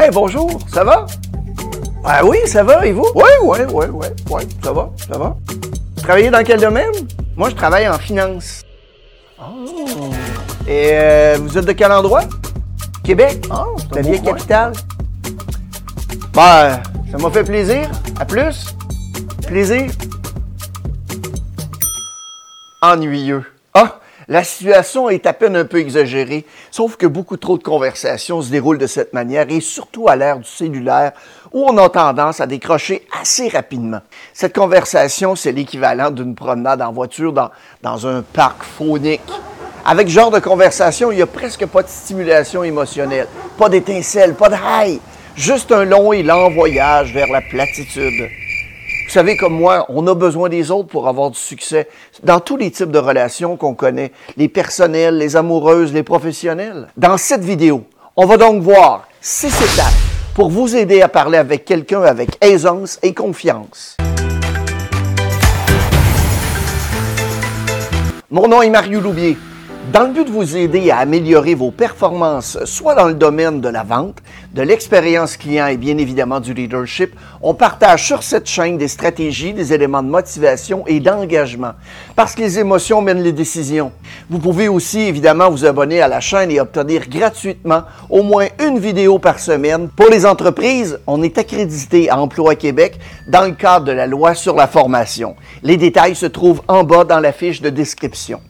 Hey, bonjour, ça va? Ah oui, ça va, et vous? Oui, oui, oui, oui, oui, ça va, ça va. Vous travaillez dans quel domaine? Moi, je travaille en finance. Oh. Et euh, vous êtes de quel endroit? Québec? Oh, c'est La capitale? Ben, ça m'a fait plaisir. À plus. Plaisir. Ennuyeux. Ah, la situation est à peine un peu exagérée, sauf que beaucoup trop de conversations se déroulent de cette manière et surtout à l'ère du cellulaire où on a tendance à décrocher assez rapidement. Cette conversation, c'est l'équivalent d'une promenade en voiture dans, un parc faunique. Avec ce genre de conversation, il n'y a presque pas de stimulation émotionnelle, pas d'étincelle, pas de high, juste un long et lent voyage vers la platitude. Vous savez, comme moi, on a besoin des autres pour avoir du succès dans tous les types de relations qu'on connaît, les personnelles, les amoureuses, les professionnelles. Dans cette vidéo, on va donc voir six étapes pour vous aider à parler avec quelqu'un avec aisance et confiance. Mon nom est Mario Loubier. Dans le but de vous aider à améliorer vos performances, soit dans le domaine de la vente, de l'expérience client et bien évidemment du leadership, on partage sur cette chaîne des stratégies, des éléments de motivation et d'engagement. Parce que les émotions mènent les décisions. Vous pouvez aussi évidemment vous abonner à la chaîne et obtenir gratuitement au moins une vidéo par semaine. Pour les entreprises, on est accrédité à Emploi Québec dans le cadre de la loi sur la formation. Les détails se trouvent en bas dans la fiche de description.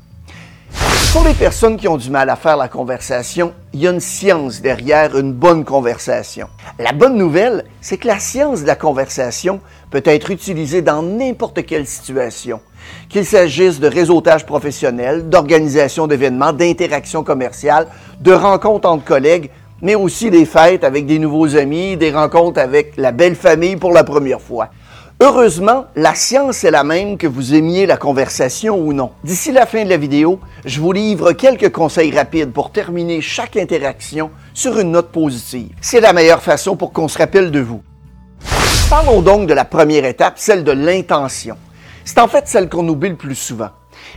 Pour les personnes qui ont du mal à faire la conversation, il y a une science derrière une bonne conversation. La bonne nouvelle, c'est que la science de la conversation peut être utilisée dans n'importe quelle situation. Qu'il s'agisse de réseautage professionnel, d'organisation d'événements, d'interactions commerciales, de rencontres entre collègues, mais aussi des fêtes avec des nouveaux amis, des rencontres avec la belle famille pour la première fois. Heureusement, la science est la même que vous aimiez la conversation ou non. D'ici la fin de la vidéo, je vous livre quelques conseils rapides pour terminer chaque interaction sur une note positive. C'est la meilleure façon pour qu'on se rappelle de vous. Parlons donc de la première étape, celle de l'intention. C'est en fait celle qu'on oublie le plus souvent.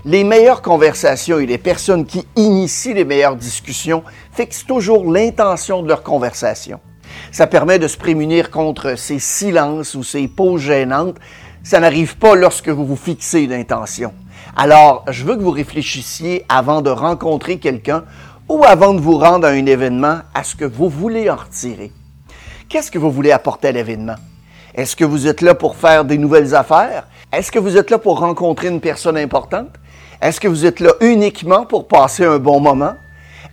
Les meilleures conversations et les personnes qui initient les meilleures discussions fixent toujours l'intention de leur conversation. Ça permet de se prémunir contre ces silences ou ces pauses gênantes. Ça n'arrive pas lorsque vous vous fixez une intention. Alors, je veux que vous réfléchissiez avant de rencontrer quelqu'un ou avant de vous rendre à un événement à ce que vous voulez en retirer. Qu'est-ce que vous voulez apporter à l'événement? Est-ce que vous êtes là pour faire des nouvelles affaires? Est-ce que vous êtes là pour rencontrer une personne importante? Est-ce que vous êtes là uniquement pour passer un bon moment?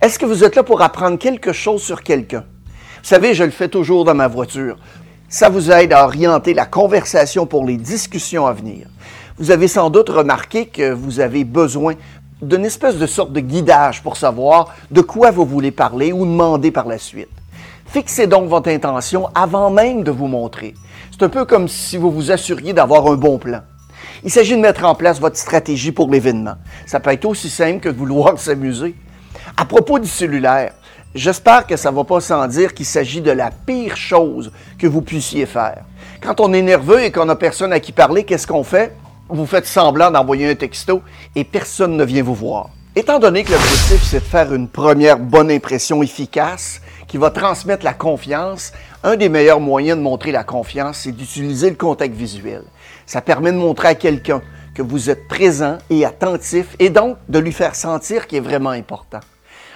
Est-ce que vous êtes là pour apprendre quelque chose sur quelqu'un? Vous savez, je le fais toujours dans ma voiture. Ça vous aide à orienter la conversation pour les discussions à venir. Vous avez sans doute remarqué que vous avez besoin d'une espèce de sorte de guidage pour savoir de quoi vous voulez parler ou demander par la suite. Fixez donc votre intention avant même de vous montrer. C'est un peu comme si vous vous assuriez d'avoir un bon plan. Il s'agit de mettre en place votre stratégie pour l'événement. Ça peut être aussi simple que de vouloir s'amuser. À propos du cellulaire, j'espère que ça ne va pas sans dire qu'il s'agit de la pire chose que vous puissiez faire. Quand on est nerveux et qu'on n'a personne à qui parler, qu'est-ce qu'on fait? Vous faites semblant d'envoyer un texto et personne ne vient vous voir. Étant donné que l'objectif, c'est de faire une première bonne impression efficace qui va transmettre la confiance, un des meilleurs moyens de montrer la confiance, c'est d'utiliser le contact visuel. Ça permet de montrer à quelqu'un que vous êtes présent et attentif et donc de lui faire sentir qu'il est vraiment important.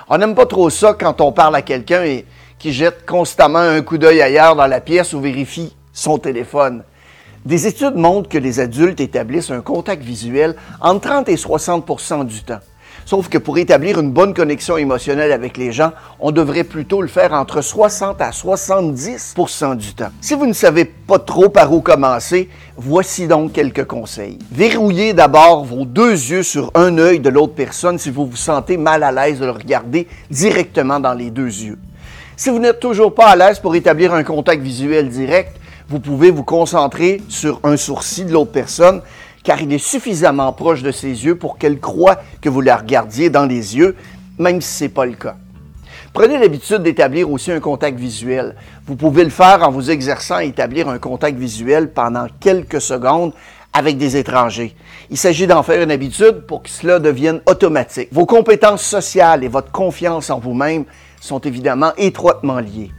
On n'aime pas trop ça quand on parle à quelqu'un et qui jette constamment un coup d'œil ailleurs dans la pièce ou vérifie son téléphone. Des études montrent que les adultes établissent un contact visuel entre 30 et 60% du temps. Sauf que pour établir une bonne connexion émotionnelle avec les gens, on devrait plutôt le faire entre 60 à 70% du temps. Si vous ne savez pas trop par où commencer, voici donc quelques conseils. Verrouillez d'abord vos deux yeux sur un œil de l'autre personne si vous vous sentez mal à l'aise de le regarder directement dans les deux yeux. Si vous n'êtes toujours pas à l'aise pour établir un contact visuel direct, vous pouvez vous concentrer sur un sourcil de l'autre personne car il est suffisamment proche de ses yeux pour qu'elle croie que vous la regardiez dans les yeux, même si ce n'est pas le cas. Prenez l'habitude d'établir aussi un contact visuel. Vous pouvez le faire en vous exerçant à établir un contact visuel pendant quelques secondes avec des étrangers. Il s'agit d'en faire une habitude pour que cela devienne automatique. Vos compétences sociales et votre confiance en vous-même sont évidemment étroitement liées.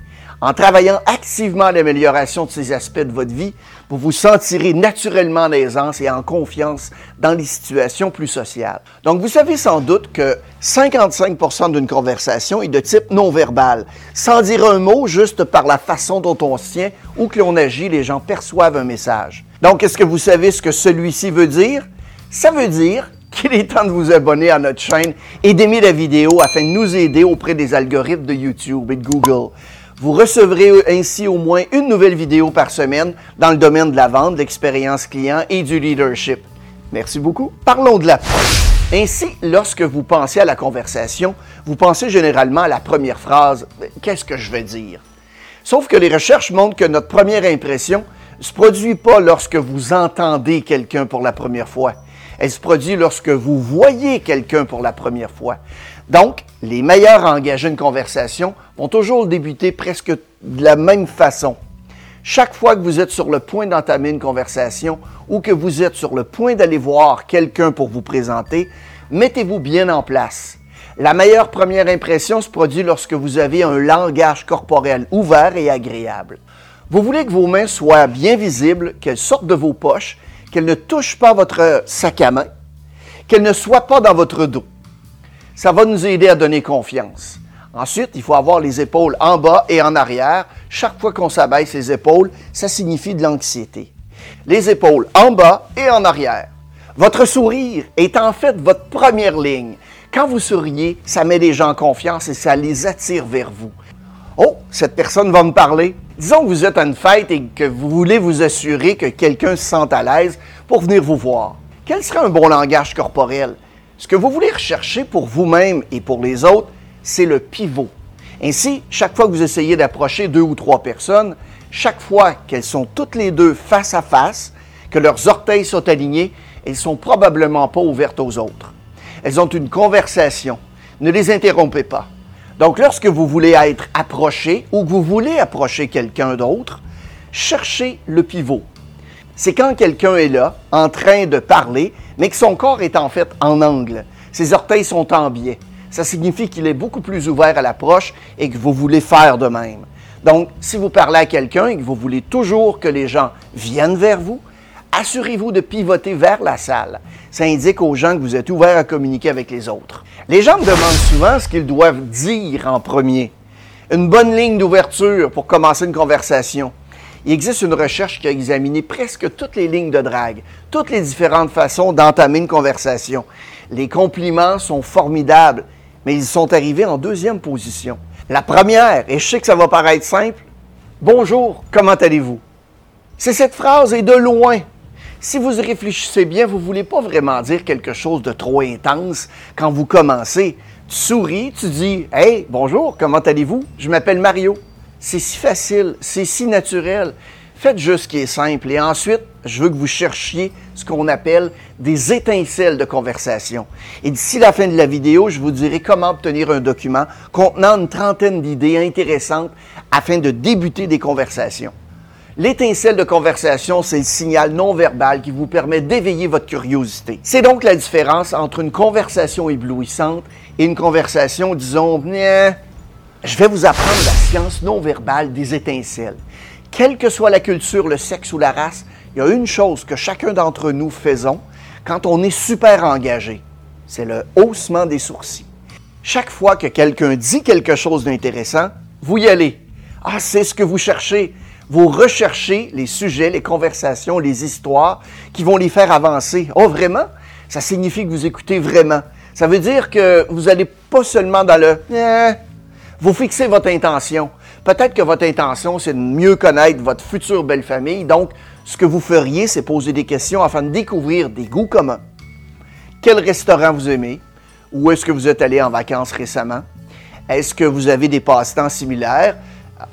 En travaillant activement à l'amélioration de ces aspects de votre vie, vous vous sentirez naturellement en aisance et en confiance dans les situations plus sociales. Donc, vous savez sans doute que 55% d'une conversation est de type non-verbal. Sans dire un mot, juste par la façon dont on se tient ou que l'on agit, les gens perçoivent un message. Donc, est-ce que vous savez ce que celui-ci veut dire? Ça veut dire qu'il est temps de vous abonner à notre chaîne et d'aimer la vidéo afin de nous aider auprès des algorithmes de YouTube et de Google. Vous recevrez ainsi au moins une nouvelle vidéo par semaine dans le domaine de la vente, de l'expérience client et du leadership. Merci beaucoup. Parlons de la Ainsi, lorsque vous pensez à la conversation, vous pensez généralement à la première phrase Qu'est-ce que je vais dire? Sauf que les recherches montrent que notre première impression ne se produit pas lorsque vous entendez quelqu'un pour la première fois. Elle se produit lorsque vous voyez quelqu'un pour la première fois. Donc, les meilleurs à engager une conversation vont toujours débuter presque de la même façon. Chaque fois que vous êtes sur le point d'entamer une conversation ou que vous êtes sur le point d'aller voir quelqu'un pour vous présenter, mettez-vous bien en place. La meilleure première impression se produit lorsque vous avez un langage corporel ouvert et agréable. Vous voulez que vos mains soient bien visibles, qu'elles sortent de vos poches, qu'elles ne touchent pas votre sac à main, qu'elles ne soient pas dans votre dos ça va nous aider à donner confiance. Ensuite, il faut avoir les épaules en bas et en arrière. Chaque fois qu'on s'abaisse les épaules, ça signifie de l'anxiété. Les épaules en bas et en arrière. Votre sourire est en fait votre première ligne. Quand vous souriez, ça met les gens en confiance et ça les attire vers vous. Oh, cette personne va me parler. Disons que vous êtes à une fête et que vous voulez vous assurer que quelqu'un se sente à l'aise pour venir vous voir. Quel serait un bon langage corporel? Ce que vous voulez rechercher pour vous-même et pour les autres, c'est le pivot. Ainsi, chaque fois que vous essayez d'approcher deux ou trois personnes, chaque fois qu'elles sont toutes les deux face à face, que leurs orteils sont alignés, elles sont probablement pas ouvertes aux autres. Elles ont une conversation. Ne les interrompez pas. Donc, lorsque vous voulez être approché ou que vous voulez approcher quelqu'un d'autre, cherchez le pivot c'est quand quelqu'un est là, en train de parler, mais que son corps est en fait en angle. Ses orteils sont en biais. Ça signifie qu'il est beaucoup plus ouvert à l'approche et que vous voulez faire de même. Donc, si vous parlez à quelqu'un et que vous voulez toujours que les gens viennent vers vous, assurez-vous de pivoter vers la salle. Ça indique aux gens que vous êtes ouvert à communiquer avec les autres. Les gens me demandent souvent ce qu'ils doivent dire en premier. Une bonne ligne d'ouverture pour commencer une conversation. Il existe une recherche qui a examiné presque toutes les lignes de drague, toutes les différentes façons d'entamer une conversation. Les compliments sont formidables, mais ils sont arrivés en deuxième position. La première, et je sais que ça va paraître simple, Bonjour, comment allez-vous? C'est cette phrase et de loin. Si vous réfléchissez bien, vous ne voulez pas vraiment dire quelque chose de trop intense quand vous commencez. Tu souris, tu dis Hey, bonjour, comment allez-vous? Je m'appelle Mario. C'est si facile, c'est si naturel. Faites juste ce qui est simple. Et ensuite, je veux que vous cherchiez ce qu'on appelle des étincelles de conversation. Et d'ici la fin de la vidéo, je vous dirai comment obtenir un document contenant une trentaine d'idées intéressantes afin de débuter des conversations. L'étincelle de conversation, c'est le signal non verbal qui vous permet d'éveiller votre curiosité. C'est donc la différence entre une conversation éblouissante et une conversation, disons, je vais vous apprendre la science non verbale des étincelles. Quelle que soit la culture, le sexe ou la race, il y a une chose que chacun d'entre nous faisons quand on est super engagé. C'est le haussement des sourcils. Chaque fois que quelqu'un dit quelque chose d'intéressant, vous y allez. Ah, c'est ce que vous cherchez. Vous recherchez les sujets, les conversations, les histoires qui vont les faire avancer. Oh, vraiment? Ça signifie que vous écoutez vraiment. Ça veut dire que vous n'allez pas seulement dans le eh, vous fixez votre intention. Peut-être que votre intention, c'est de mieux connaître votre future belle famille. Donc, ce que vous feriez, c'est poser des questions afin de découvrir des goûts communs. Quel restaurant vous aimez? Où est-ce que vous êtes allé en vacances récemment? Est-ce que vous avez des passe-temps similaires?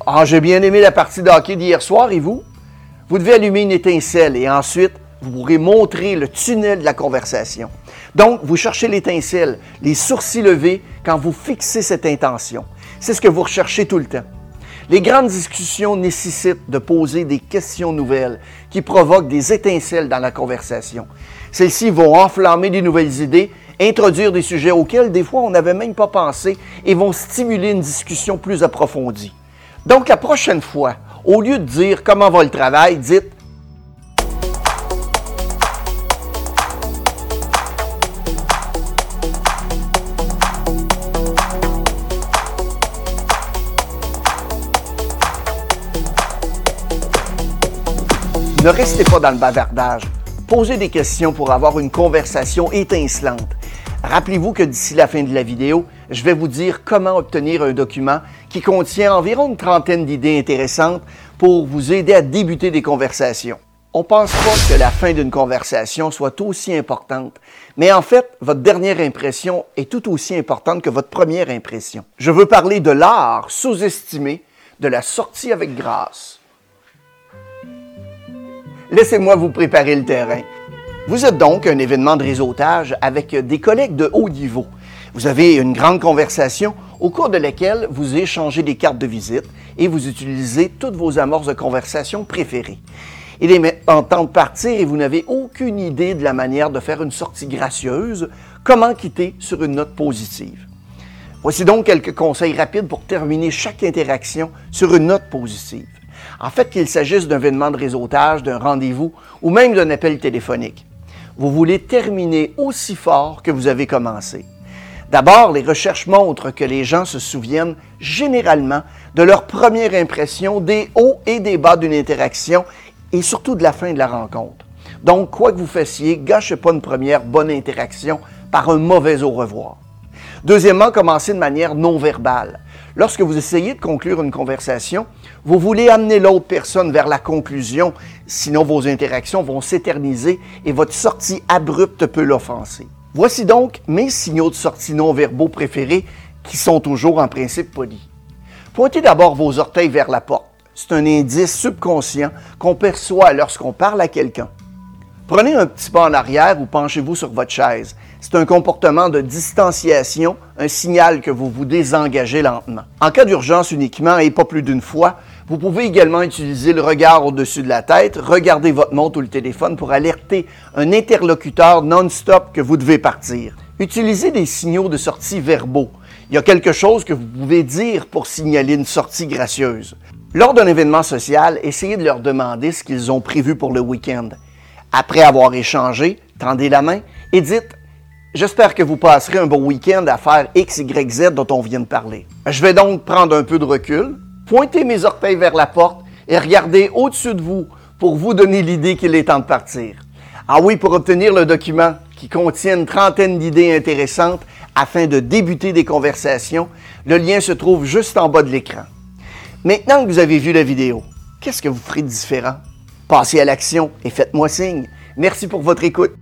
Ah, j'ai bien aimé la partie de hockey d'hier soir, et vous? Vous devez allumer une étincelle et ensuite, vous pourrez montrer le tunnel de la conversation. Donc, vous cherchez l'étincelle, les sourcils levés quand vous fixez cette intention. C'est ce que vous recherchez tout le temps. Les grandes discussions nécessitent de poser des questions nouvelles qui provoquent des étincelles dans la conversation. Celles-ci vont enflammer des nouvelles idées, introduire des sujets auxquels des fois on n'avait même pas pensé et vont stimuler une discussion plus approfondie. Donc la prochaine fois, au lieu de dire comment va le travail, dites Ne restez pas dans le bavardage. Posez des questions pour avoir une conversation étincelante. Rappelez-vous que d'ici la fin de la vidéo, je vais vous dire comment obtenir un document qui contient environ une trentaine d'idées intéressantes pour vous aider à débuter des conversations. On pense pas que la fin d'une conversation soit aussi importante, mais en fait, votre dernière impression est tout aussi importante que votre première impression. Je veux parler de l'art sous-estimé de la sortie avec grâce. Laissez-moi vous préparer le terrain. Vous êtes donc un événement de réseautage avec des collègues de haut niveau. Vous avez une grande conversation au cours de laquelle vous échangez des cartes de visite et vous utilisez toutes vos amorces de conversation préférées. Il est maintenant temps de partir et vous n'avez aucune idée de la manière de faire une sortie gracieuse, comment quitter sur une note positive. Voici donc quelques conseils rapides pour terminer chaque interaction sur une note positive. En fait, qu'il s'agisse d'un événement de réseautage, d'un rendez-vous ou même d'un appel téléphonique. Vous voulez terminer aussi fort que vous avez commencé. D'abord, les recherches montrent que les gens se souviennent généralement de leur première impression des hauts et des bas d'une interaction et surtout de la fin de la rencontre. Donc, quoi que vous fassiez, gâchez pas une première bonne interaction par un mauvais au revoir. Deuxièmement, commencez de manière non verbale. Lorsque vous essayez de conclure une conversation, vous voulez amener l'autre personne vers la conclusion, sinon vos interactions vont s'éterniser et votre sortie abrupte peut l'offenser. Voici donc mes signaux de sortie non verbaux préférés qui sont toujours en principe polis. Pointez d'abord vos orteils vers la porte. C'est un indice subconscient qu'on perçoit lorsqu'on parle à quelqu'un. Prenez un petit pas en arrière ou penchez-vous sur votre chaise. C'est un comportement de distanciation, un signal que vous vous désengagez lentement. En cas d'urgence uniquement et pas plus d'une fois, vous pouvez également utiliser le regard au-dessus de la tête, regarder votre montre ou le téléphone pour alerter un interlocuteur non-stop que vous devez partir. Utilisez des signaux de sortie verbaux. Il y a quelque chose que vous pouvez dire pour signaler une sortie gracieuse. Lors d'un événement social, essayez de leur demander ce qu'ils ont prévu pour le week-end. Après avoir échangé, tendez la main et dites J'espère que vous passerez un bon week-end à faire X, Y, Z dont on vient de parler. Je vais donc prendre un peu de recul, pointer mes orteils vers la porte et regarder au-dessus de vous pour vous donner l'idée qu'il est temps de partir. Ah oui, pour obtenir le document qui contient une trentaine d'idées intéressantes afin de débuter des conversations, le lien se trouve juste en bas de l'écran. Maintenant que vous avez vu la vidéo, qu'est-ce que vous ferez de différent? Passez à l'action et faites-moi signe. Merci pour votre écoute.